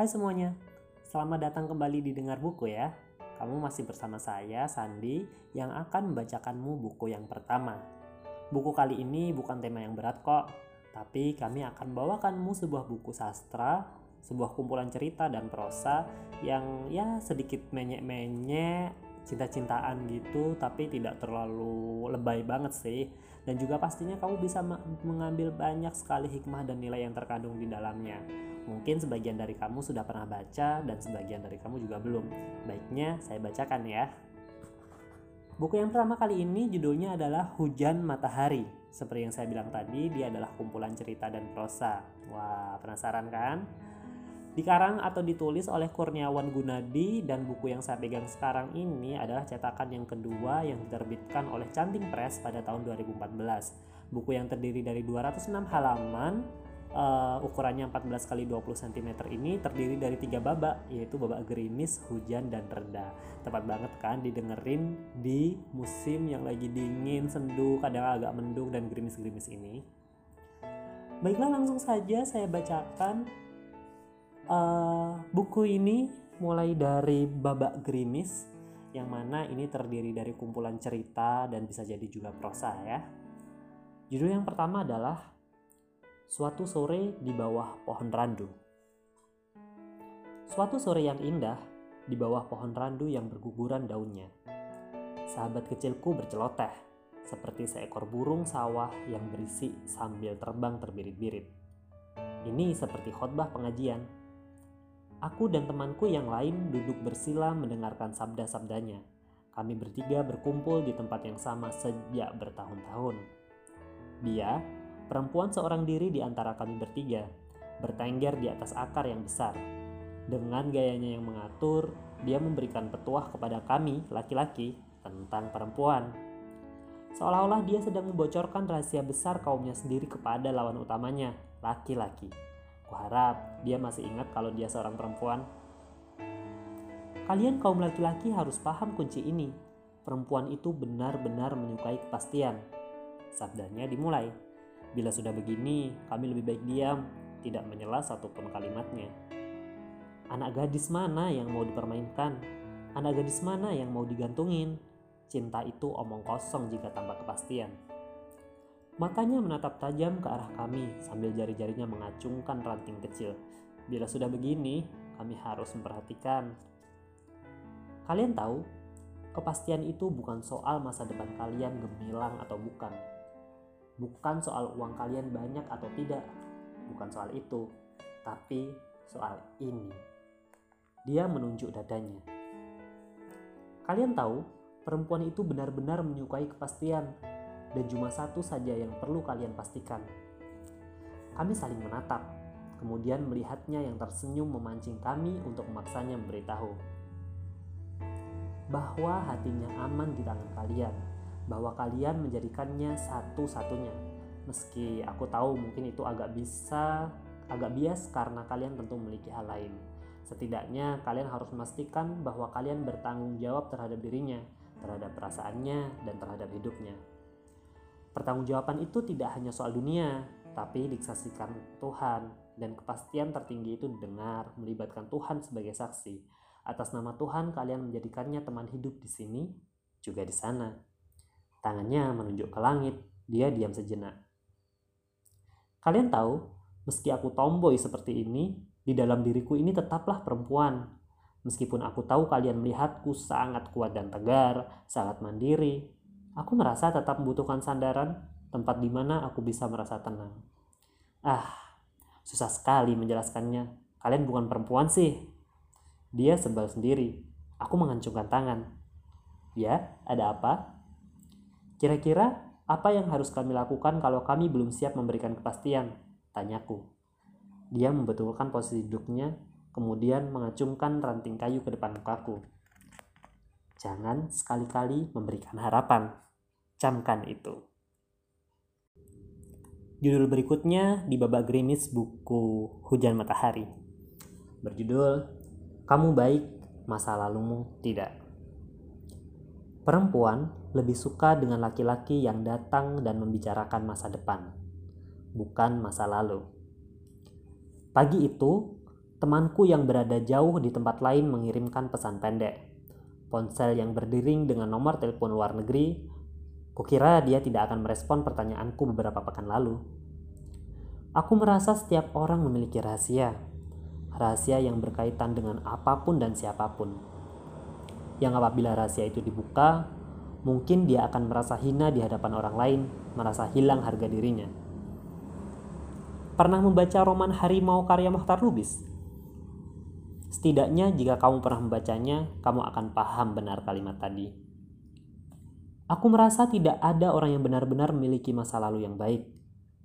Hai semuanya, selamat datang kembali di Dengar Buku ya. Kamu masih bersama saya, Sandi, yang akan membacakanmu buku yang pertama. Buku kali ini bukan tema yang berat kok, tapi kami akan bawakanmu sebuah buku sastra, sebuah kumpulan cerita dan prosa yang ya sedikit menyek-menyek, cinta-cintaan gitu, tapi tidak terlalu lebay banget sih. Dan juga pastinya kamu bisa mengambil banyak sekali hikmah dan nilai yang terkandung di dalamnya. Mungkin sebagian dari kamu sudah pernah baca dan sebagian dari kamu juga belum. Baiknya saya bacakan ya. Buku yang pertama kali ini judulnya adalah Hujan Matahari. Seperti yang saya bilang tadi, dia adalah kumpulan cerita dan prosa. Wah, penasaran kan? Dikarang atau ditulis oleh Kurniawan Gunadi dan buku yang saya pegang sekarang ini adalah cetakan yang kedua yang diterbitkan oleh Canting Press pada tahun 2014. Buku yang terdiri dari 206 halaman uh, ukurannya 14 kali 20 cm ini terdiri dari tiga babak yaitu babak gerimis, hujan dan reda. Tepat banget kan didengerin di musim yang lagi dingin, sendu, kadang agak mendung dan gerimis-gerimis ini. Baiklah langsung saja saya bacakan uh, buku ini mulai dari babak gerimis yang mana ini terdiri dari kumpulan cerita dan bisa jadi juga prosa ya. Judul yang pertama adalah Suatu sore di bawah pohon randu. Suatu sore yang indah di bawah pohon randu yang berguguran daunnya. Sahabat kecilku berceloteh seperti seekor burung sawah yang berisi sambil terbang terbirit-birit. Ini seperti khotbah pengajian. Aku dan temanku yang lain duduk bersila mendengarkan sabda-sabdanya. Kami bertiga berkumpul di tempat yang sama sejak bertahun-tahun. Dia Perempuan seorang diri di antara kami bertiga, bertengger di atas akar yang besar. Dengan gayanya yang mengatur, dia memberikan petuah kepada kami, laki-laki, tentang perempuan. Seolah-olah dia sedang membocorkan rahasia besar kaumnya sendiri kepada lawan utamanya, laki-laki. Kuharap dia masih ingat kalau dia seorang perempuan. Kalian kaum laki-laki harus paham kunci ini. Perempuan itu benar-benar menyukai kepastian. Sabdanya dimulai. Bila sudah begini, kami lebih baik diam, tidak menyela satupun kalimatnya. Anak gadis mana yang mau dipermainkan? Anak gadis mana yang mau digantungin? Cinta itu omong kosong jika tanpa kepastian. Matanya menatap tajam ke arah kami sambil jari-jarinya mengacungkan ranting kecil. Bila sudah begini, kami harus memperhatikan. Kalian tahu, kepastian itu bukan soal masa depan kalian gemilang atau bukan bukan soal uang kalian banyak atau tidak, bukan soal itu, tapi soal ini. Dia menunjuk dadanya. Kalian tahu, perempuan itu benar-benar menyukai kepastian, dan cuma satu saja yang perlu kalian pastikan. Kami saling menatap, kemudian melihatnya yang tersenyum memancing kami untuk memaksanya memberitahu bahwa hatinya aman di tangan kalian bahwa kalian menjadikannya satu-satunya. Meski aku tahu mungkin itu agak bisa agak bias karena kalian tentu memiliki hal lain. Setidaknya kalian harus memastikan bahwa kalian bertanggung jawab terhadap dirinya, terhadap perasaannya, dan terhadap hidupnya. Pertanggungjawaban itu tidak hanya soal dunia, tapi disaksikan Tuhan dan kepastian tertinggi itu didengar melibatkan Tuhan sebagai saksi. Atas nama Tuhan kalian menjadikannya teman hidup di sini juga di sana. Tangannya menunjuk ke langit. Dia diam sejenak. Kalian tahu, meski aku tomboy seperti ini, di dalam diriku ini tetaplah perempuan. Meskipun aku tahu kalian melihatku sangat kuat dan tegar, sangat mandiri, aku merasa tetap membutuhkan sandaran, tempat di mana aku bisa merasa tenang. Ah, susah sekali menjelaskannya. Kalian bukan perempuan sih. Dia sebal sendiri. Aku mengancungkan tangan. Ya, ada apa? Kira-kira apa yang harus kami lakukan kalau kami belum siap memberikan kepastian? Tanyaku. Dia membetulkan posisi duduknya, kemudian mengacungkan ranting kayu ke depan mukaku. Jangan sekali-kali memberikan harapan. Camkan itu. Judul berikutnya di babak gerimis buku Hujan Matahari. Berjudul Kamu Baik, Masa Lalumu Tidak. Perempuan lebih suka dengan laki-laki yang datang dan membicarakan masa depan, bukan masa lalu. Pagi itu, Temanku yang berada jauh di tempat lain mengirimkan pesan pendek. Ponsel yang berdering dengan nomor telepon luar negeri, kukira dia tidak akan merespon pertanyaanku beberapa pekan lalu. Aku merasa setiap orang memiliki rahasia, rahasia yang berkaitan dengan apa pun dan siapa pun. Yang apabila rahasia itu dibuka, mungkin dia akan merasa hina di hadapan orang lain, merasa hilang harga dirinya. Pernah membaca roman Harimau karya Mohtar Lubis? Setidaknya jika kamu pernah membacanya, kamu akan paham benar kalimat tadi. Aku merasa tidak ada orang yang benar-benar memiliki masa lalu yang baik.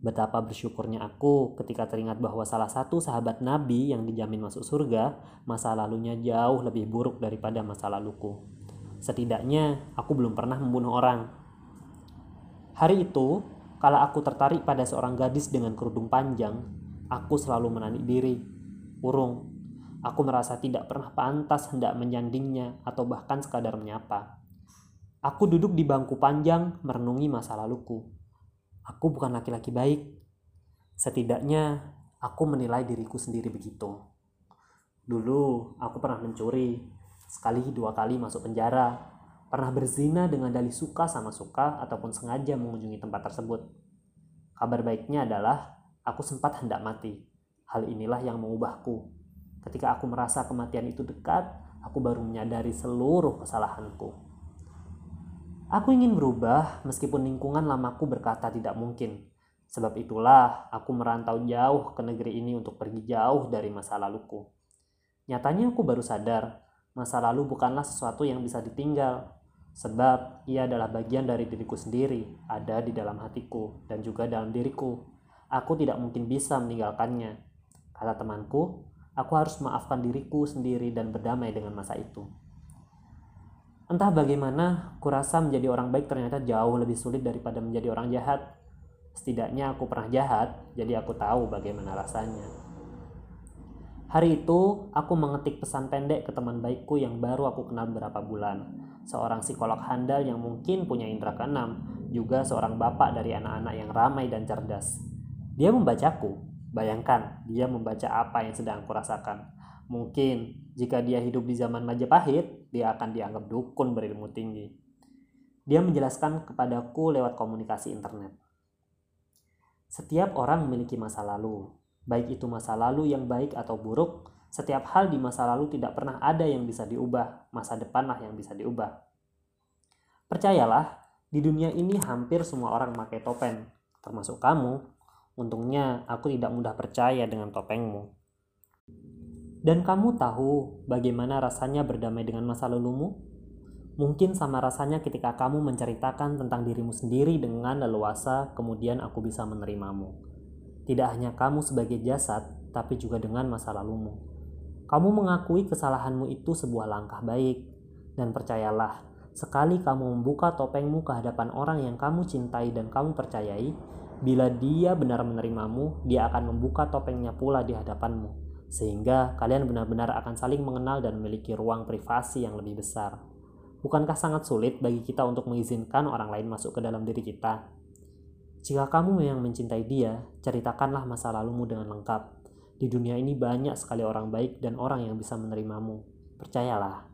Betapa bersyukurnya aku ketika teringat bahwa salah satu sahabat Nabi yang dijamin masuk surga, masa lalunya jauh lebih buruk daripada masa laluku. Setidaknya aku belum pernah membunuh orang. Hari itu, kala aku tertarik pada seorang gadis dengan kerudung panjang, aku selalu menarik diri. Urung, Aku merasa tidak pernah pantas hendak menyandingnya atau bahkan sekadar menyapa. Aku duduk di bangku panjang merenungi masa laluku. Aku bukan laki-laki baik. Setidaknya aku menilai diriku sendiri begitu. Dulu aku pernah mencuri, sekali dua kali masuk penjara, pernah berzina dengan dalih suka sama suka ataupun sengaja mengunjungi tempat tersebut. Kabar baiknya adalah aku sempat hendak mati. Hal inilah yang mengubahku Ketika aku merasa kematian itu dekat, aku baru menyadari seluruh kesalahanku. Aku ingin berubah meskipun lingkungan lamaku berkata tidak mungkin. Sebab itulah aku merantau jauh ke negeri ini untuk pergi jauh dari masa laluku. Nyatanya aku baru sadar, masa lalu bukanlah sesuatu yang bisa ditinggal. Sebab ia adalah bagian dari diriku sendiri, ada di dalam hatiku dan juga dalam diriku. Aku tidak mungkin bisa meninggalkannya. Kata temanku, Aku harus maafkan diriku sendiri dan berdamai dengan masa itu. Entah bagaimana, kurasa menjadi orang baik ternyata jauh lebih sulit daripada menjadi orang jahat. Setidaknya aku pernah jahat, jadi aku tahu bagaimana rasanya. Hari itu, aku mengetik pesan pendek ke teman baikku yang baru aku kenal beberapa bulan. Seorang psikolog handal yang mungkin punya indera keenam, juga seorang bapak dari anak-anak yang ramai dan cerdas. Dia membacaku, Bayangkan dia membaca apa yang sedang aku rasakan. Mungkin jika dia hidup di zaman Majapahit, dia akan dianggap dukun berilmu tinggi. Dia menjelaskan kepadaku lewat komunikasi internet. Setiap orang memiliki masa lalu, baik itu masa lalu yang baik atau buruk. Setiap hal di masa lalu tidak pernah ada yang bisa diubah, masa depanlah yang bisa diubah. Percayalah, di dunia ini hampir semua orang memakai topeng, termasuk kamu Untungnya aku tidak mudah percaya dengan topengmu. Dan kamu tahu bagaimana rasanya berdamai dengan masa lalumu? Mungkin sama rasanya ketika kamu menceritakan tentang dirimu sendiri dengan leluasa, kemudian aku bisa menerimamu. Tidak hanya kamu sebagai jasad, tapi juga dengan masa lalumu. Kamu mengakui kesalahanmu itu sebuah langkah baik, dan percayalah, sekali kamu membuka topengmu ke hadapan orang yang kamu cintai dan kamu percayai, Bila dia benar menerimamu, dia akan membuka topengnya pula di hadapanmu, sehingga kalian benar-benar akan saling mengenal dan memiliki ruang privasi yang lebih besar. Bukankah sangat sulit bagi kita untuk mengizinkan orang lain masuk ke dalam diri kita? Jika kamu yang mencintai dia, ceritakanlah masa lalumu dengan lengkap. Di dunia ini banyak sekali orang baik dan orang yang bisa menerimamu. Percayalah,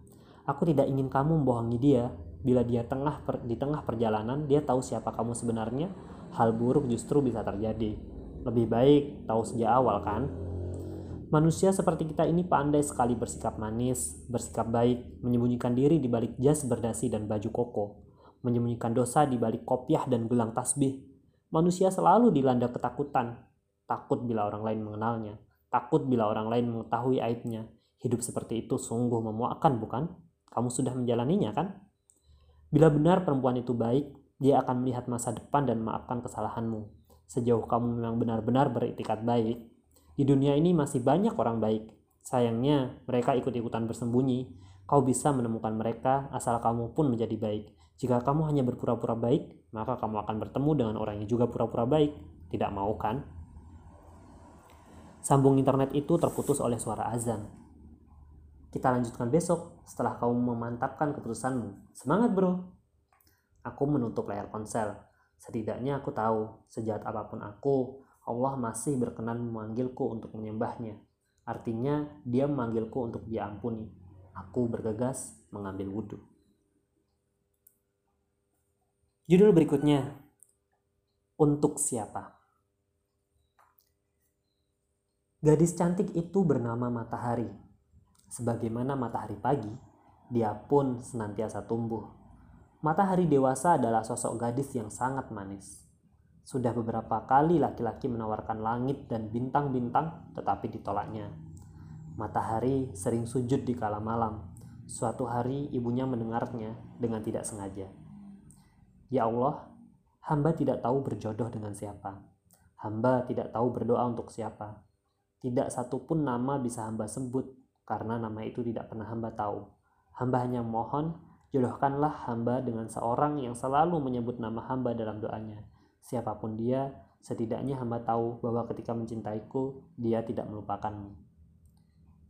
aku tidak ingin kamu membohongi dia. Bila dia tengah per, di tengah perjalanan, dia tahu siapa kamu sebenarnya, hal buruk justru bisa terjadi. Lebih baik tahu sejak awal kan? Manusia seperti kita ini pandai sekali bersikap manis, bersikap baik, menyembunyikan diri di balik jas berdasi dan baju koko, menyembunyikan dosa di balik kopiah dan gelang tasbih. Manusia selalu dilanda ketakutan, takut bila orang lain mengenalnya, takut bila orang lain mengetahui aibnya. Hidup seperti itu sungguh memuakkan, bukan? Kamu sudah menjalaninya, kan? Bila benar perempuan itu baik, dia akan melihat masa depan dan memaafkan kesalahanmu. Sejauh kamu memang benar-benar beritikat baik, di dunia ini masih banyak orang baik. Sayangnya, mereka ikut-ikutan bersembunyi. Kau bisa menemukan mereka asal kamu pun menjadi baik. Jika kamu hanya berpura-pura baik, maka kamu akan bertemu dengan orang yang juga pura-pura baik. Tidak mau kan? Sambung internet itu terputus oleh suara azan. Kita lanjutkan besok setelah kamu memantapkan keputusanmu. Semangat bro! Aku menutup layar ponsel. Setidaknya aku tahu, sejahat apa pun aku, Allah masih berkenan memanggilku untuk menyembahnya. Artinya dia memanggilku untuk diampuni. Aku bergegas mengambil wudhu. Judul berikutnya, Untuk Siapa? Gadis cantik itu bernama Matahari. Sebagaimana matahari pagi, dia pun senantiasa tumbuh. Matahari dewasa adalah sosok gadis yang sangat manis. Sudah beberapa kali laki-laki menawarkan langit dan bintang-bintang, tetapi ditolaknya. Matahari sering sujud di kala malam. Suatu hari ibunya mendengarnya dengan tidak sengaja. Ya Allah, hamba tidak tahu berjodoh dengan siapa. Hamba tidak tahu berdoa untuk siapa. Tidak satupun nama bisa hamba sebut, karena nama itu tidak pernah hamba tahu. Hamba hanya mohon, jodohkanlah hamba dengan seorang yang selalu menyebut nama hamba dalam doanya. Siapa pun dia, setidaknya hamba tahu bahwa ketika mencintaiku, dia tidak melupakanmu.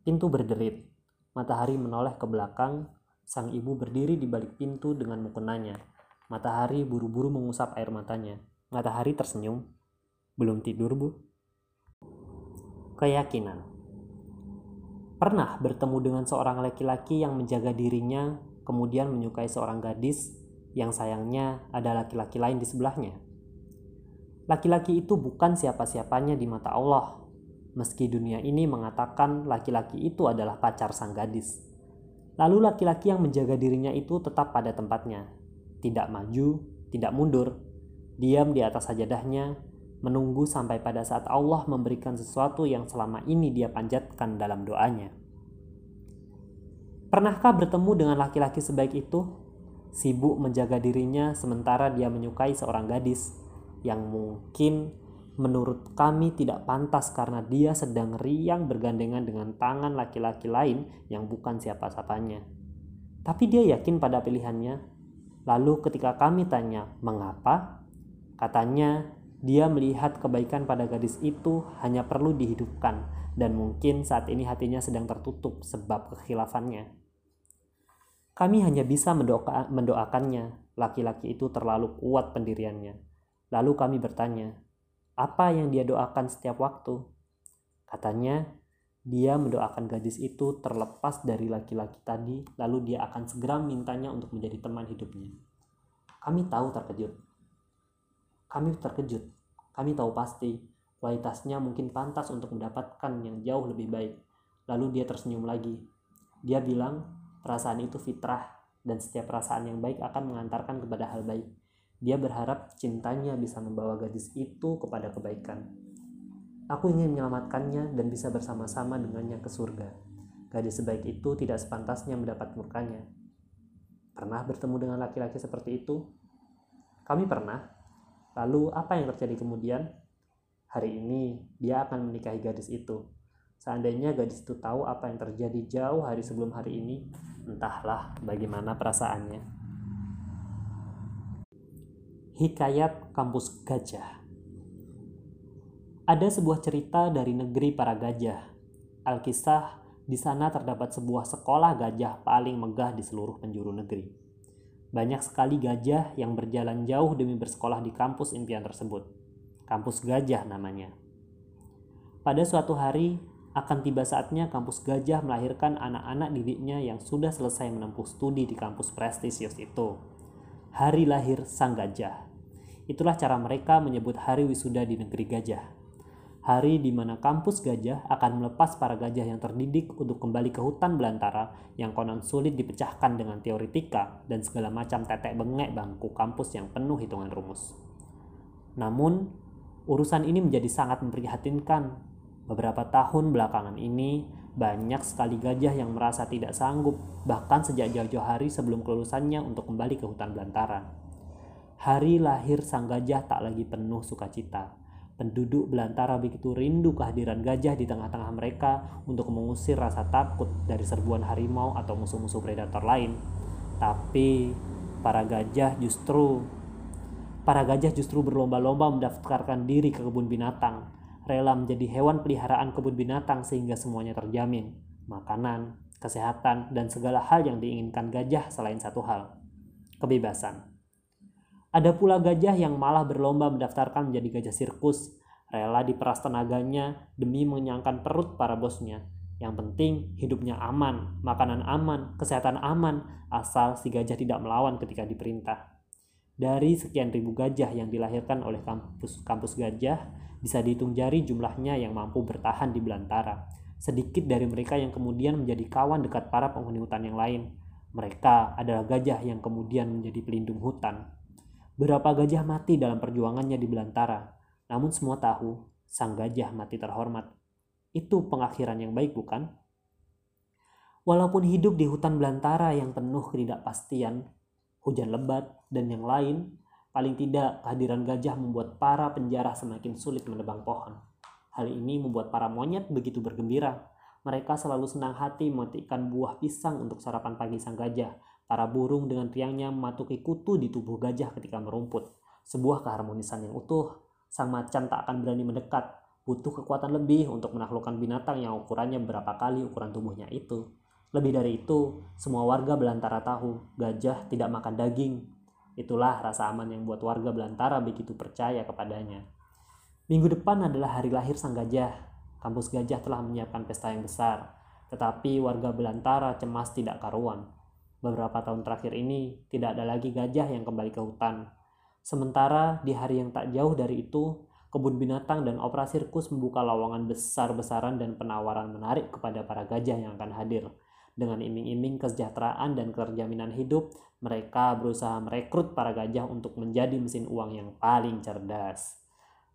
Pintu berderit. Matahari menoleh ke belakang. Sang ibu berdiri di balik pintu dengan mukenanya. Matahari buru-buru mengusap air matanya. Matahari tersenyum. Belum tidur, Bu? Keyakinan. Pernah bertemu dengan seorang laki-laki yang menjaga dirinya, kemudian menyukai seorang gadis yang sayangnya ada laki-laki lain di sebelahnya. Laki-laki itu bukan siapa-siapanya di mata Allah, meski dunia ini mengatakan laki-laki itu adalah pacar sang gadis. Lalu laki-laki yang menjaga dirinya itu tetap pada tempatnya, tidak maju, tidak mundur, diam di atas sajadahnya, menunggu sampai pada saat Allah memberikan sesuatu yang selama ini dia panjatkan dalam doanya. Pernahkah bertemu dengan laki-laki sebaik itu? Sibuk menjaga dirinya sementara dia menyukai seorang gadis yang mungkin menurut kami tidak pantas karena dia sedang riang bergandengan dengan tangan laki-laki lain yang bukan siapa-siapanya. Tapi dia yakin pada pilihannya Lalu ketika kami tanya mengapa, katanya dia melihat kebaikan pada gadis itu hanya perlu dihidupkan dan mungkin saat ini hatinya sedang tertutup sebab kekhilafannya. Kami hanya bisa mendoa mendoakannya, laki-laki itu terlalu kuat pendiriannya. Lalu kami bertanya, apa yang dia doakan setiap waktu? Katanya, dia mendoakan gadis itu terlepas dari laki-laki tadi, lalu dia akan segera mintanya untuk menjadi teman hidupnya. Kami tahu terkejut. Kami terkejut. Kami tahu pasti kualitasnya mungkin pantas untuk mendapatkan yang jauh lebih baik. Lalu dia tersenyum lagi. Dia bilang, perasaan itu fitrah dan setiap perasaan yang baik akan mengantarkan kepada hal baik. Dia berharap cintanya bisa membawa gadis itu kepada kebaikan. Aku ingin menyelamatkannya dan bisa bersama-sama dengannya ke surga. Gadis sebaik itu tidak sepantasnya mendapat murkanya. Pernah bertemu dengan laki-laki seperti itu? Kami pernah. Lalu apa yang terjadi kemudian? Hari ini dia akan menikahi gadis itu. Seandainya gadis itu tahu apa yang terjadi jauh hari sebelum hari ini, entahlah bagaimana perasaannya. Hikayat Kampus Gajah ada sebuah cerita dari negeri para gajah. Alkisah, di sana terdapat sebuah sekolah gajah paling megah di seluruh penjuru negeri. Banyak sekali gajah yang berjalan jauh demi bersekolah di kampus impian tersebut. Kampus gajah namanya. Pada suatu hari, akan tiba saatnya kampus gajah melahirkan anak-anak didiknya yang sudah selesai menempuh studi di kampus prestisius itu. Hari lahir sang gajah. Itulah cara mereka menyebut hari wisuda di negeri gajah hari di mana kampus gajah akan melepas para gajah yang terdidik untuk kembali ke hutan belantara yang konon sulit dipecahkan dengan teoritika dan segala macam tetek bengek bangku kampus yang penuh hitungan rumus. Namun, urusan ini menjadi sangat memprihatinkan. Beberapa tahun belakangan ini, banyak sekali gajah yang merasa tidak sanggup, bahkan sejak jauh-jauh hari sebelum kelulusannya untuk kembali ke hutan belantara. Hari lahir sang gajah tak lagi penuh sukacita Penduduk belantara begitu rindu kehadiran gajah di tengah-tengah mereka untuk mengusir rasa takut dari serbuan harimau atau musuh-musuh predator lain. Tapi para gajah justru para gajah justru berlomba-lomba mendaftarkan diri ke kebun binatang, rela menjadi hewan peliharaan kebun binatang sehingga semuanya terjamin. Makanan, kesehatan, dan segala hal yang diinginkan gajah selain satu hal, kebebasan. Ada pula gajah yang malah berlomba mendaftarkan menjadi gajah sirkus, rela diperas tenaganya demi mengenyangkan perut para bosnya. Yang penting hidupnya aman, makanan aman, kesehatan aman, asal si gajah tidak melawan ketika diperintah. Dari sekian ribu gajah yang dilahirkan oleh kampus kampus gajah, bisa dihitung jari jumlahnya yang mampu bertahan di belantara. Sedikit dari mereka yang kemudian menjadi kawan dekat para penghuni hutan yang lain. Mereka adalah gajah yang kemudian menjadi pelindung hutan. Berapa gajah mati dalam perjuangannya di belantara, namun semua tahu sang gajah mati terhormat. Itu pengakhiran yang baik, bukan? Walaupun hidup di hutan belantara yang penuh ketidakpastian, hujan lebat, dan yang lain, paling tidak kehadiran gajah membuat para penjara semakin sulit menebang pohon. Hal ini membuat para monyet begitu bergembira. Mereka selalu senang hati memetikkan buah pisang untuk sarapan pagi sang gajah. Para burung dengan riangnya mematuki kutu di tubuh gajah ketika merumput. Sebuah keharmonisan yang utuh. Sang macan tak akan berani mendekat. Butuh kekuatan lebih untuk menaklukkan binatang yang ukurannya berapa kali ukuran tubuhnya itu. Lebih dari itu, semua warga belantara tahu gajah tidak makan daging. Itulah rasa aman yang buat warga belantara begitu percaya kepadanya. Minggu depan adalah hari lahir sang gajah. Kampus Gajah telah menyiapkan pesta yang besar, tetapi warga Belantara cemas tidak karuan. Beberapa tahun terakhir ini, tidak ada lagi gajah yang kembali ke hutan. Sementara di hari yang tak jauh dari itu, kebun binatang dan opera sirkus membuka lowongan besar-besaran dan penawaran menarik kepada para gajah yang akan hadir. Dengan iming-iming kesejahteraan dan kerjaminan hidup, mereka berusaha merekrut para gajah untuk menjadi mesin uang yang paling cerdas.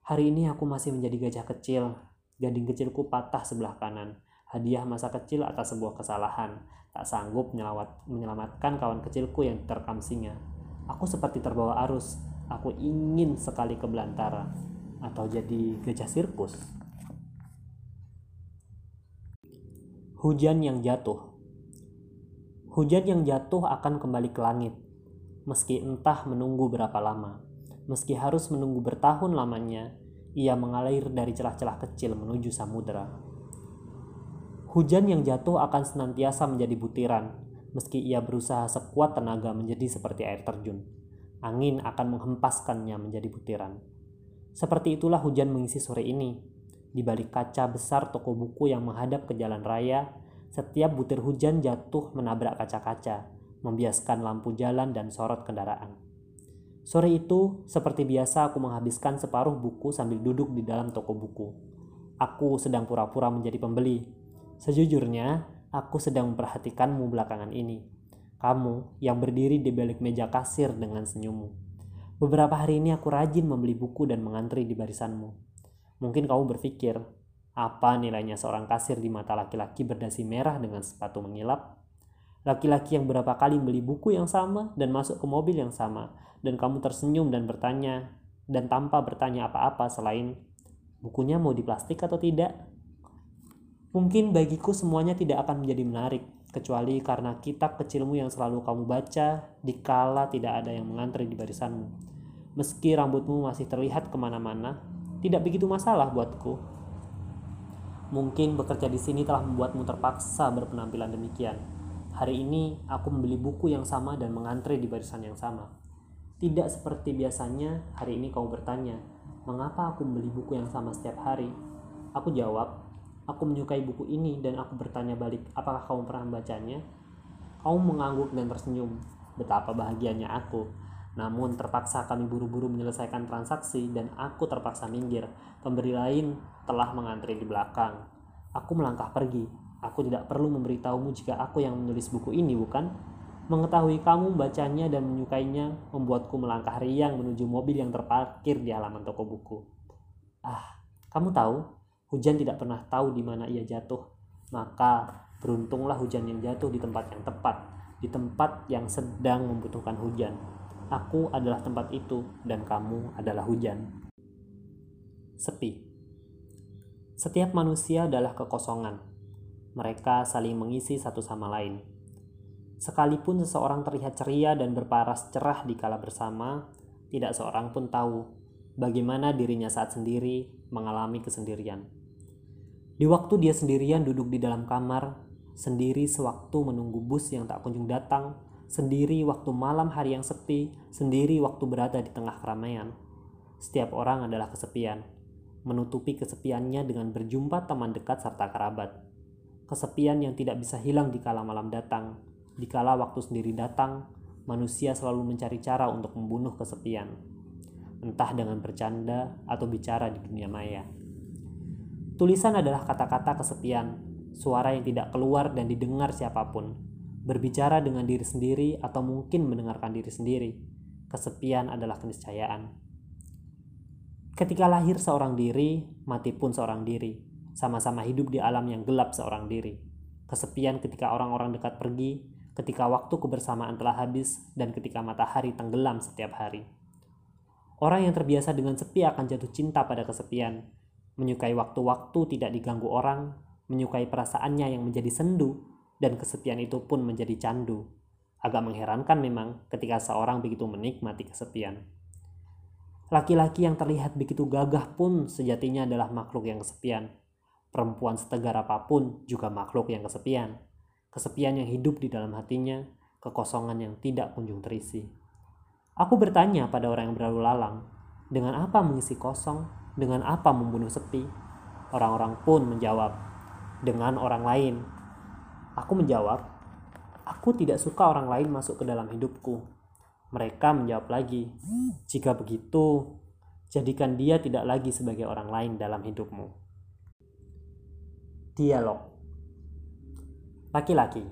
Hari ini aku masih menjadi gajah kecil, Gading kecilku patah sebelah kanan. Hadiah masa kecil atas sebuah kesalahan. Tak sanggup menyelamatkan kawan kecilku yang terkam singa. Aku seperti terbawa arus. Aku ingin sekali ke belantara. Atau jadi gajah sirkus. Hujan yang jatuh. Hujan yang jatuh akan kembali ke langit. Meski entah menunggu berapa lama. Meski harus menunggu bertahun lamanya, ia mengalir dari celah-celah kecil menuju samudera. Hujan yang jatuh akan senantiasa menjadi butiran, meski ia berusaha sekuat tenaga menjadi seperti air terjun. Angin akan menghempaskannya menjadi butiran. Seperti itulah hujan mengisi sore ini. Di balik kaca besar toko buku yang menghadap ke jalan raya, setiap butir hujan jatuh menabrak kaca-kaca, membiaskan lampu jalan dan sorot kendaraan. Sore itu, seperti biasa aku menghabiskan separuh buku sambil duduk di dalam toko buku. Aku sedang pura-pura menjadi pembeli. Sejujurnya, aku sedang memperhatikanmu belakangan ini. Kamu yang berdiri di balik meja kasir dengan senyummu. Beberapa hari ini aku rajin membeli buku dan mengantri di barisanmu. Mungkin kamu berpikir, apa nilainya seorang kasir di mata laki-laki berdasi merah dengan sepatu mengilap? Laki-laki yang berapa kali beli buku yang sama dan masuk ke mobil yang sama, dan kamu tersenyum dan bertanya, dan tanpa bertanya apa-apa selain bukunya mau di plastik atau tidak. Mungkin bagiku semuanya tidak akan menjadi menarik, kecuali karena kitab kecilmu yang selalu kamu baca dikala tidak ada yang mengantri di barisanmu. Meski rambutmu masih terlihat ke mana-mana, tidak begitu masalah buatku. Mungkin bekerja di sini telah membuatmu terpaksa berpenampilan demikian Hari ini aku membeli buku yang sama dan mengantre di barisan yang sama. Tidak seperti biasanya, hari ini kau bertanya, mengapa aku membeli buku yang sama setiap hari? Aku jawab, aku menyukai buku ini dan aku bertanya balik, apakah kamu pernah membacanya? Kamu mengangguk dan tersenyum. Betapa bahagianya aku. Namun terpaksa kami buru-buru menyelesaikan transaksi dan aku terpaksa minggir. Pemberi lain telah mengantri di belakang. Aku melangkah pergi, Aku tidak perlu memberitahumu jika aku yang menulis buku ini, bukan? Mengetahui kamu bacanya dan menyukainya membuatku melangkah riang menuju mobil yang terparkir di halaman toko buku. Ah, kamu tahu, hujan tidak pernah tahu di mana ia jatuh. Maka beruntunglah hujan yang jatuh di tempat yang tepat, di tempat yang sedang membutuhkan hujan. Aku adalah tempat itu dan kamu adalah hujan. Sepi. Setiap manusia adalah kekosongan mereka saling mengisi satu sama lain. Sekalipun seseorang terlihat ceria dan berparas cerah di kala bersama, tidak seorang pun tahu bagaimana dirinya saat sendiri mengalami kesendirian. Di waktu dia sendirian duduk di dalam kamar, sendiri sewaktu menunggu bus yang tak kunjung datang, sendiri waktu malam hari yang sepi, sendiri waktu berada di tengah keramaian. Setiap orang adalah kesepian. menutupi kesepiannya dengan berjumpa teman dekat serta kerabat. Kesepian yang tidak bisa hilang di kala malam datang. Di kala waktu sendiri datang, manusia selalu mencari cara untuk membunuh kesepian. Entah dengan bercanda atau bicara di dunia maya. Tulisan adalah kata-kata kesepian, suara yang tidak keluar dan didengar siapa pun. Berbicara dengan diri sendiri atau mungkin mendengarkan diri sendiri. Kesepian adalah keniscayaan. Ketika lahir seorang diri, mati pun seorang diri. Sama-sama hidup di alam yang gelap seorang diri. Kesepian ketika orang-orang dekat pergi, ketika waktu kebersamaan telah habis, dan ketika matahari tenggelam setiap hari. Orang yang terbiasa dengan sepi akan jatuh cinta pada kesepian, menyukai waktu-waktu tidak diganggu orang, menyukai perasaannya yang menjadi sendu, dan kesepian itu pun menjadi candu. Agak mengherankan memang ketika seorang begitu menikmati kesepian. Laki-laki yang terlihat begitu gagah pun sejatinya adalah makhluk yang kesepian. Perempuan setegar apa pun juga makhluk yang kesepian. Kesepian yang hidup di dalam hatinya, kekosongan yang tidak kunjung terisi. Aku bertanya pada orang yang berlalu lalang, dengan apa mengisi kosong, dengan apa membunuh sepi? Orang-orang pun menjawab, dengan orang lain. Aku menjawab, aku tidak suka orang lain masuk ke dalam hidupku mereka menjawab lagi, "Jika begitu, jadikan dia tidak lagi sebagai orang lain dalam hidupmu." Dialog Laki-laki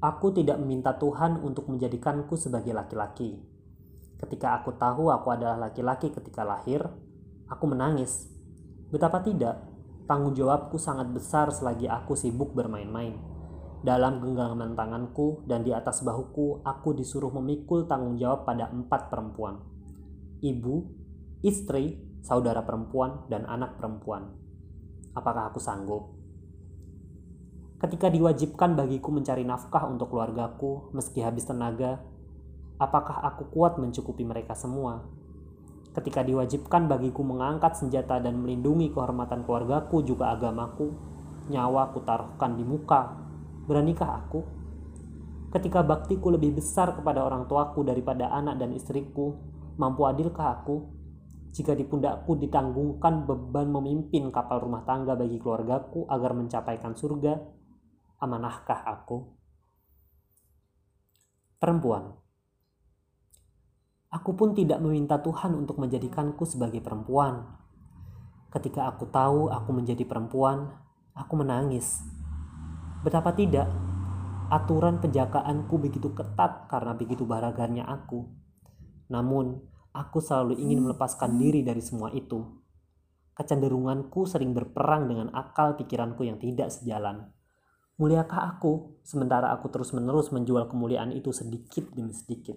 Aku tidak meminta Tuhan untuk menjadikanku sebagai laki-laki. Ketika aku tahu aku adalah laki-laki ketika lahir, aku menangis. Betapa tidak, tanggung jawabku sangat besar selagi aku sibuk bermain-main dalam genggaman tanganku dan di atas bahuku, aku disuruh memikul tanggung jawab pada empat perempuan. Ibu, istri, saudara perempuan, dan anak perempuan. Apakah aku sanggup? Ketika diwajibkan bagiku mencari nafkah untuk keluargaku meski habis tenaga, apakah aku kuat mencukupi mereka semua? Ketika diwajibkan bagiku mengangkat senjata dan melindungi kehormatan keluargaku juga agamaku, nyawa ku taruhkan di muka Beranikah aku? Ketika baktiku lebih besar kepada orang tuaku daripada anak dan istriku, mampu adilkah aku? Jika di pundakku ditanggungkan beban memimpin kapal rumah tangga bagi keluargaku agar mencapaikan surga, amanahkah aku? Perempuan Aku pun tidak meminta Tuhan untuk menjadikanku sebagai perempuan. Ketika aku tahu aku menjadi perempuan, aku menangis Betapa tidak, aturan penjagaanku begitu ketat karena begitu baragannya aku. Namun, aku selalu ingin melepaskan diri dari semua itu. Kecenderunganku sering berperang dengan akal pikiranku yang tidak sejalan. Muliakah aku, sementara aku terus-menerus menjual kemuliaan itu sedikit demi sedikit?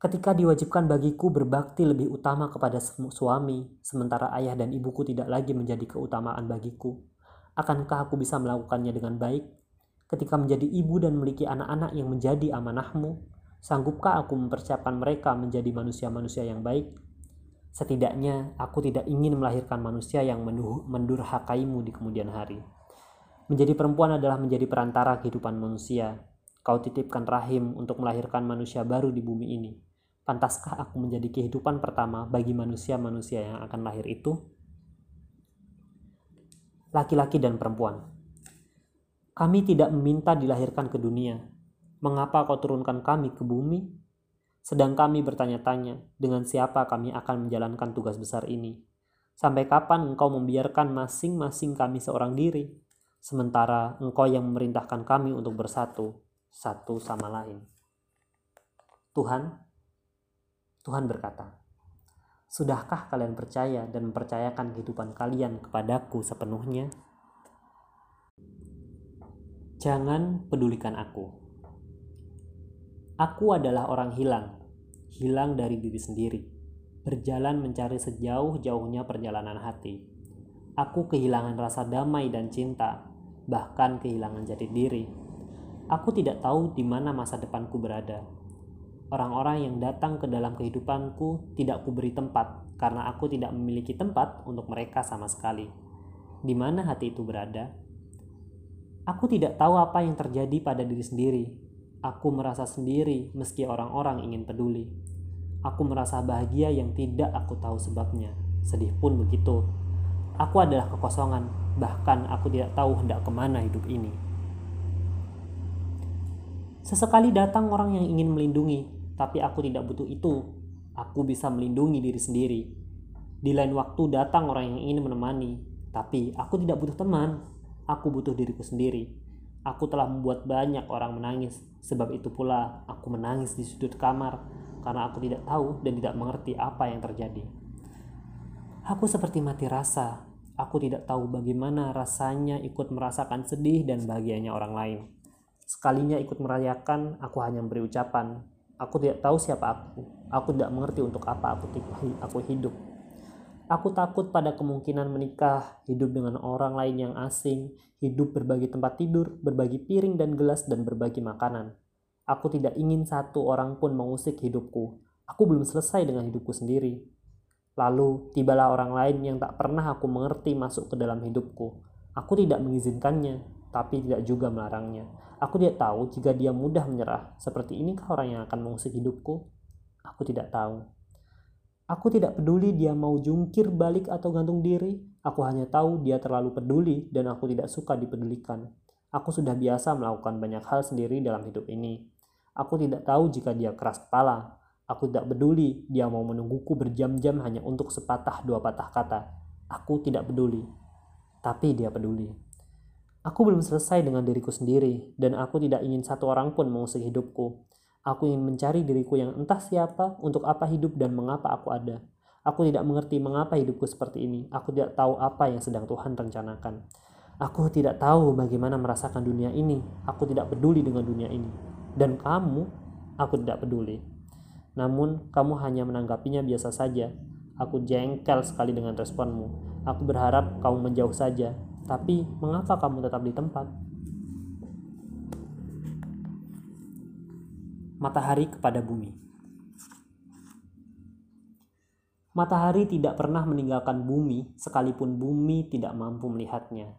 Ketika diwajibkan bagiku berbakti lebih utama kepada suami, sementara ayah dan ibuku tidak lagi menjadi keutamaan bagiku, Akankah aku bisa melakukannya dengan baik? Ketika menjadi ibu dan memiliki anak-anak yang menjadi amanahmu, sanggupkah aku mempersiapkan mereka menjadi manusia-manusia yang baik? Setidaknya aku tidak ingin melahirkan manusia yang mendurhakaimu di kemudian hari. Menjadi perempuan adalah menjadi perantara kehidupan manusia. Kau titipkan rahim untuk melahirkan manusia baru di bumi ini. Pantaskah aku menjadi kehidupan pertama bagi manusia-manusia yang akan lahir itu? laki-laki dan perempuan. Kami tidak meminta dilahirkan ke dunia. Mengapa kau turunkan kami ke bumi? Sedang kami bertanya-tanya dengan siapa kami akan menjalankan tugas besar ini. Sampai kapan engkau membiarkan masing-masing kami seorang diri, sementara engkau yang memerintahkan kami untuk bersatu, satu sama lain. Tuhan, Tuhan berkata, Sudahkah kalian percaya dan mempercayakan kehidupan kalian kepadaku sepenuhnya? Jangan pedulikan aku. Aku adalah orang hilang, hilang dari diri sendiri, berjalan mencari sejauh-jauhnya perjalanan hati. Aku kehilangan rasa damai dan cinta, bahkan kehilangan jati diri. Aku tidak tahu di mana masa depanku berada Orang-orang yang datang ke dalam kehidupanku tidak kuberi tempat karena aku tidak memiliki tempat untuk mereka sama sekali. Di mana hati itu berada? Aku tidak tahu apa yang terjadi pada diri sendiri. Aku merasa sendiri meski orang-orang ingin peduli. Aku merasa bahagia yang tidak aku tahu sebabnya, sedih pun begitu. Aku adalah kekosongan, bahkan aku tidak tahu hendak ke mana hidup ini. Sesekali datang orang yang ingin melindungi, tapi aku tidak butuh itu. Aku bisa melindungi diri sendiri. Di lain waktu datang orang yang ingin menemani, tapi aku tidak butuh teman. Aku butuh diriku sendiri. Aku telah membuat banyak orang menangis, sebab itu pula aku menangis di sudut kamar karena aku tidak tahu dan tidak mengerti apa yang terjadi. Aku seperti mati rasa. Aku tidak tahu bagaimana rasanya ikut merasakan sedih dan bahagianya orang lain. Sekalinya ikut merayakan, aku hanya memberi ucapan. Aku tidak tahu siapa aku. Aku tidak mengerti untuk apa aku, aku hidup. Aku takut pada kemungkinan menikah, hidup dengan orang lain yang asing, hidup berbagi tempat tidur, berbagi piring dan gelas, dan berbagi makanan. Aku tidak ingin satu orang pun mengusik hidupku. Aku belum selesai dengan hidupku sendiri. Lalu tibalah orang lain yang tak pernah aku mengerti masuk ke dalam hidupku. Aku tidak mengizinkannya, tapi tidak juga melarangnya. Aku tidak tahu jika dia mudah menyerah. Seperti inikah orang yang akan mengusik hidupku? Aku tidak tahu. Aku tidak peduli dia mau jungkir balik atau gantung diri. Aku hanya tahu dia terlalu peduli dan aku tidak suka dipedulikan. Aku sudah biasa melakukan banyak hal sendiri dalam hidup ini. Aku tidak tahu jika dia keras kepala, Aku tidak peduli dia mau menungguku berjam-jam hanya untuk sepatah dua patah kata. Aku tidak peduli. Tapi dia peduli. Aku belum selesai dengan diriku sendiri, dan aku tidak ingin satu orang pun mengusik hidupku. Aku ingin mencari diriku yang entah siapa, untuk apa hidup, dan mengapa aku ada. Aku tidak mengerti mengapa hidupku seperti ini. Aku tidak tahu apa yang sedang Tuhan rencanakan. Aku tidak tahu bagaimana merasakan dunia ini. Aku tidak peduli dengan dunia ini. Dan kamu, aku tidak peduli. Namun, kamu hanya menanggapinya biasa saja. Aku jengkel sekali dengan responmu. Aku berharap kamu menjauh saja. Tapi, mengapa kamu tetap di tempat? Matahari kepada bumi. Matahari tidak pernah meninggalkan bumi, sekalipun bumi tidak mampu melihatnya.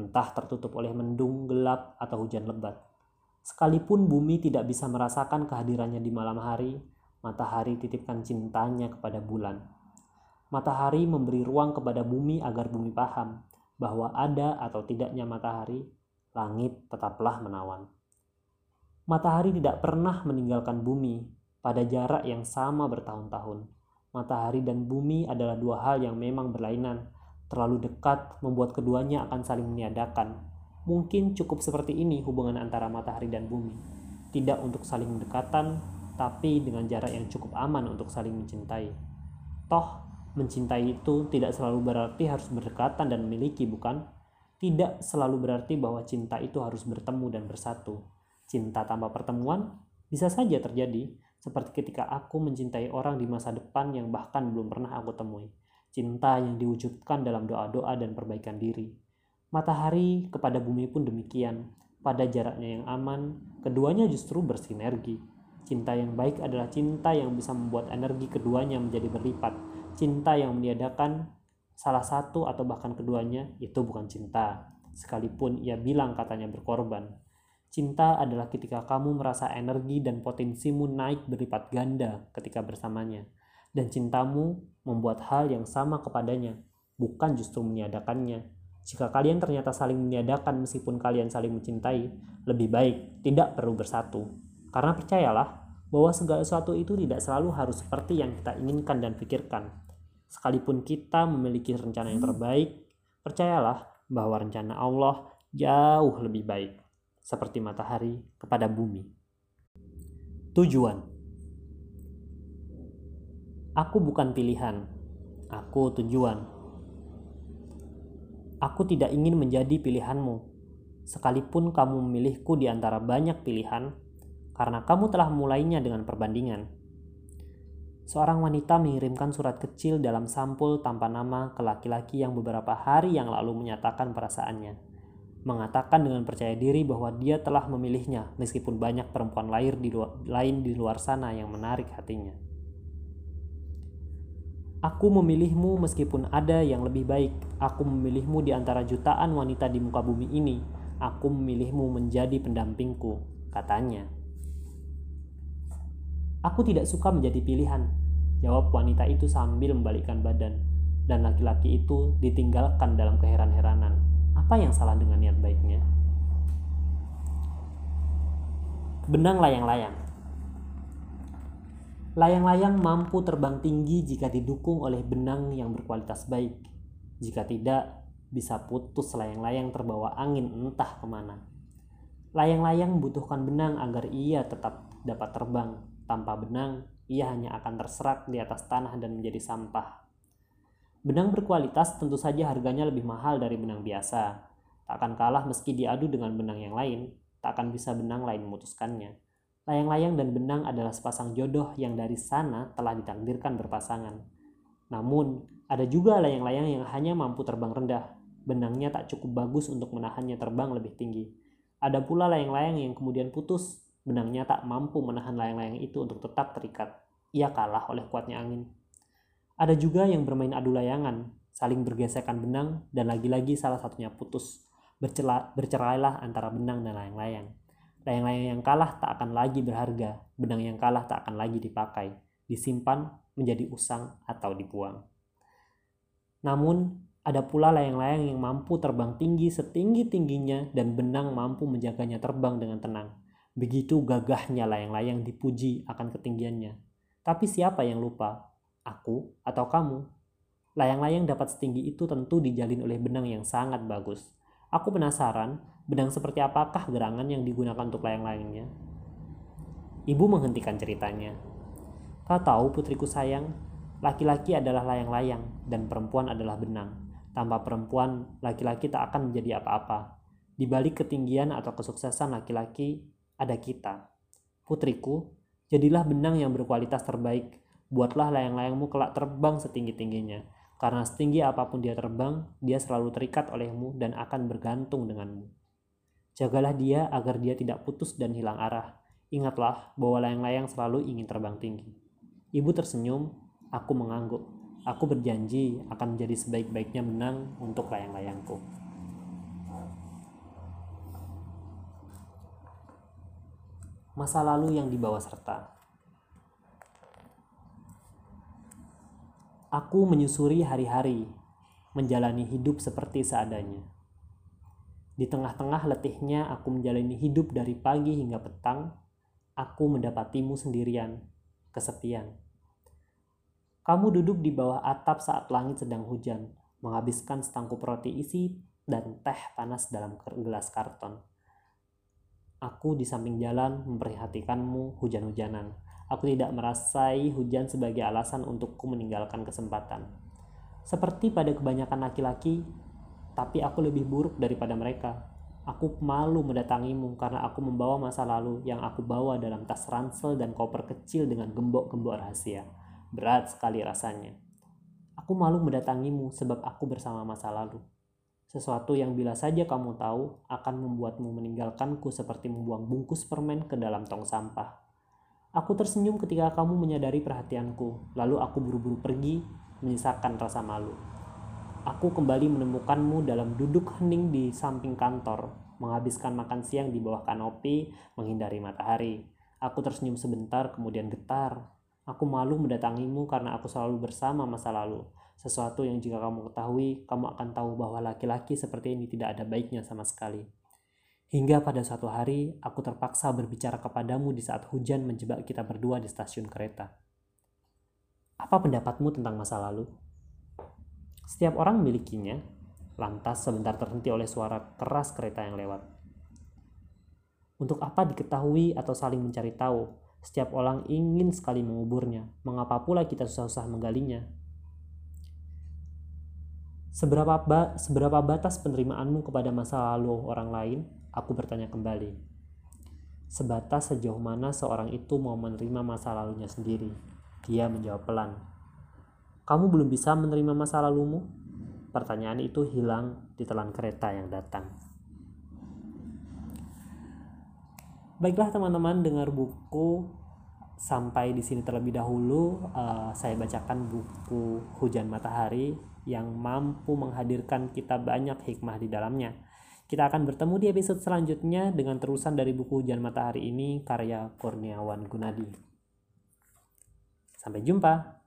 Entah tertutup oleh mendung, gelap, atau hujan lebat. Sekalipun bumi tidak bisa merasakan kehadirannya di malam hari, matahari titipkan cintanya kepada bulan. Matahari memberi ruang kepada bumi agar bumi paham bahwa ada atau tidaknya matahari, langit tetaplah menawan. Matahari tidak pernah meninggalkan bumi pada jarak yang sama bertahun-tahun. Matahari dan bumi adalah dua hal yang memang berlainan. Terlalu dekat membuat keduanya akan saling meniadakan. Mungkin cukup seperti ini hubungan antara matahari dan bumi. Tidak untuk saling mendekatan, tapi dengan jarak yang cukup aman untuk saling mencintai. Toh, mencintai itu tidak selalu berarti harus berdekatan dan memiliki, bukan? Tidak selalu berarti bahwa cinta itu harus bertemu dan bersatu. Cinta tanpa pertemuan bisa saja terjadi, seperti ketika aku mencintai orang di masa depan yang bahkan belum pernah aku temui. Cinta yang diwujudkan dalam doa-doa dan perbaikan diri. Matahari kepada bumi pun demikian. Pada jaraknya yang aman, keduanya justru bersinergi Cinta yang baik adalah cinta yang bisa membuat energi keduanya menjadi berlipat. Cinta yang meniadakan salah satu atau bahkan keduanya itu bukan cinta. Sekalipun ia bilang katanya berkorban. Cinta adalah ketika kamu merasa energi dan potensimu naik berlipat ganda ketika bersamanya. Dan cintamu membuat hal yang sama kepadanya, bukan justru meniadakannya. Jika kalian ternyata saling meniadakan meskipun kalian saling mencintai, lebih baik tidak perlu bersatu. Karena percayalah, bahwa segala sesuatu itu tidak selalu harus seperti yang kita inginkan dan pikirkan. Sekalipun kita memiliki rencana yang terbaik, percayalah bahwa rencana Allah jauh lebih baik, seperti matahari kepada bumi. Tujuan Aku bukan pilihan, aku tujuan. Aku tidak ingin menjadi pilihanmu, sekalipun kamu memilihku di antara banyak pilihan karena kamu telah mulainya dengan perbandingan. Seorang wanita mengirimkan surat kecil dalam sampul tanpa nama ke laki-laki yang beberapa hari yang lalu menyatakan perasaannya. Mengatakan dengan percaya diri bahwa dia telah memilihnya meskipun banyak perempuan lain di luar, lain di luar sana yang menarik hatinya. Aku memilihmu meskipun ada yang lebih baik. Aku memilihmu di antara jutaan wanita di muka bumi ini. Aku memilihmu menjadi pendampingku, katanya. Aku tidak suka menjadi pilihan, jawab wanita itu sambil membalikkan badan. dan laki-laki itu ditinggalkan dalam keheran-heranan. Apa yang salah dengan niat baiknya? Benang layang-layang. Layang-layang mampu terbang tinggi jika didukung oleh benang yang berkualitas baik. Jika tidak, bisa putus layang-layang terbawa angin entah ke mana. Layang-layang membutuhkan benang agar ia tetap dapat terbang. Tanpa benang, ia hanya akan terserak di atas tanah dan menjadi sampah. Benang berkualitas tentu saja harganya lebih mahal dari benang biasa. Tak akan kalah meski diadu dengan benang yang lain, tak akan bisa benang lain memutuskannya. Layang-layang dan benang adalah sepasang jodoh yang dari sana telah ditakdirkan berpasangan. Namun, ada juga layang-layang yang hanya mampu terbang rendah. Benangnya tak cukup bagus untuk menahannya terbang lebih tinggi. Ada pula layang-layang yang kemudian putus. Benangnya tak mampu menahan layang-layang itu untuk tetap terikat. Ia kalah oleh kuatnya angin. Ada juga yang bermain adu layangan, saling bergesekan benang, dan lagi-lagi salah satunya putus bercerailah antara benang dan layang-layang. Layang-layang yang kalah tak akan lagi berharga, benang yang kalah tak akan lagi dipakai, disimpan menjadi usang atau dibuang. Namun, ada pula layang-layang yang mampu terbang tinggi setinggi-tingginya dan benang mampu menjaganya terbang dengan tenang. Begitu gagahnya layang-layang dipuji akan ketinggiannya. Tapi siapa yang lupa? Aku atau kamu? Layang-layang dapat setinggi itu tentu dijalin oleh benang yang sangat bagus. Aku penasaran, benang seperti apakah gerangan yang digunakan untuk layang-layangnya? Ibu menghentikan ceritanya. Kau tahu putriku sayang, laki-laki adalah layang-layang dan perempuan adalah benang. Tanpa perempuan, laki-laki tak akan menjadi apa-apa. Di balik ketinggian atau kesuksesan laki-laki, ada kita. Putriku, jadilah benang yang berkualitas terbaik. Buatlah layang-layangmu kelak terbang setinggi-tingginya karena setinggi apa pun dia terbang, dia selalu terikat olehmu dan akan bergantung denganmu. Jagalah dia agar dia tidak putus dan hilang arah. Ingatlah bahwa layang-layang selalu ingin terbang tinggi. Ibu tersenyum, aku mengangguk. Aku berjanji akan menjadi sebaik-baiknya menang untuk layang-layangku. Masa lalu yang dibawa serta. Aku menyusuri hari-hari, menjalani hidup seperti seadanya. Di tengah-tengah letihnya aku menjalani hidup dari pagi hingga petang, aku mendapatimu sendirian, kesepian. Kamu duduk di bawah atap saat langit sedang hujan, menghabiskan setangkup roti isi dan teh panas dalam gelas karton. Aku di samping jalan memperhatikanmu hujan-hujanan Aku tidak merasai hujan sebagai alasan untukku meninggalkan kesempatan. Seperti pada kebanyakan laki-laki, tapi aku lebih buruk daripada mereka. Aku malu mendatangimu karena aku membawa masa lalu yang aku bawa dalam tas ransel dan koper kecil dengan gembok-gembok rahasia. Berat sekali rasanya. Aku malu mendatangimu sebab aku bersama masa lalu. Sesuatu yang bila saja kamu tahu akan membuatmu meninggalkanku seperti membuang bungkus permen ke dalam tong sampah. Aku tersenyum ketika kamu menyadari perhatianku, lalu aku buru-buru pergi, menyisakan rasa malu. Aku kembali menemukanmu dalam duduk hening di samping kantor, menghabiskan makan siang di bawah kanopi, menghindari matahari. Aku tersenyum sebentar, kemudian getar. Aku malu mendatangimu karena aku selalu bersama masa lalu. Sesuatu yang jika kamu ketahui, kamu akan tahu bahwa laki-laki seperti ini tidak ada baiknya sama sekali. Hingga pada suatu hari, aku terpaksa berbicara kepadamu di saat hujan menjebak kita berdua di stasiun kereta. Apa pendapatmu tentang masa lalu? Setiap orang memilikinya, lantas sebentar terhenti oleh suara keras kereta yang lewat. Untuk apa diketahui atau saling mencari tahu? Setiap orang ingin sekali menguburnya. Mengapa pula kita susah-susah menggalinya? Seberapa, ba seberapa batas penerimaanmu kepada masa lalu orang lain Aku bertanya kembali. Sebatas sejauh mana seorang itu mau menerima masa lalunya sendiri. Dia menjawab pelan. Kamu belum bisa menerima masa lalumu? Pertanyaan itu hilang di telan kereta yang datang. Baiklah teman-teman, dengar buku sampai di sini terlebih dahulu. Uh, saya bacakan buku Hujan Matahari yang mampu menghadirkan kita banyak hikmah di dalamnya. Kita akan bertemu di episode selanjutnya dengan terusan dari buku Hujan Matahari ini karya Kurniawan Gunadi. Sampai jumpa.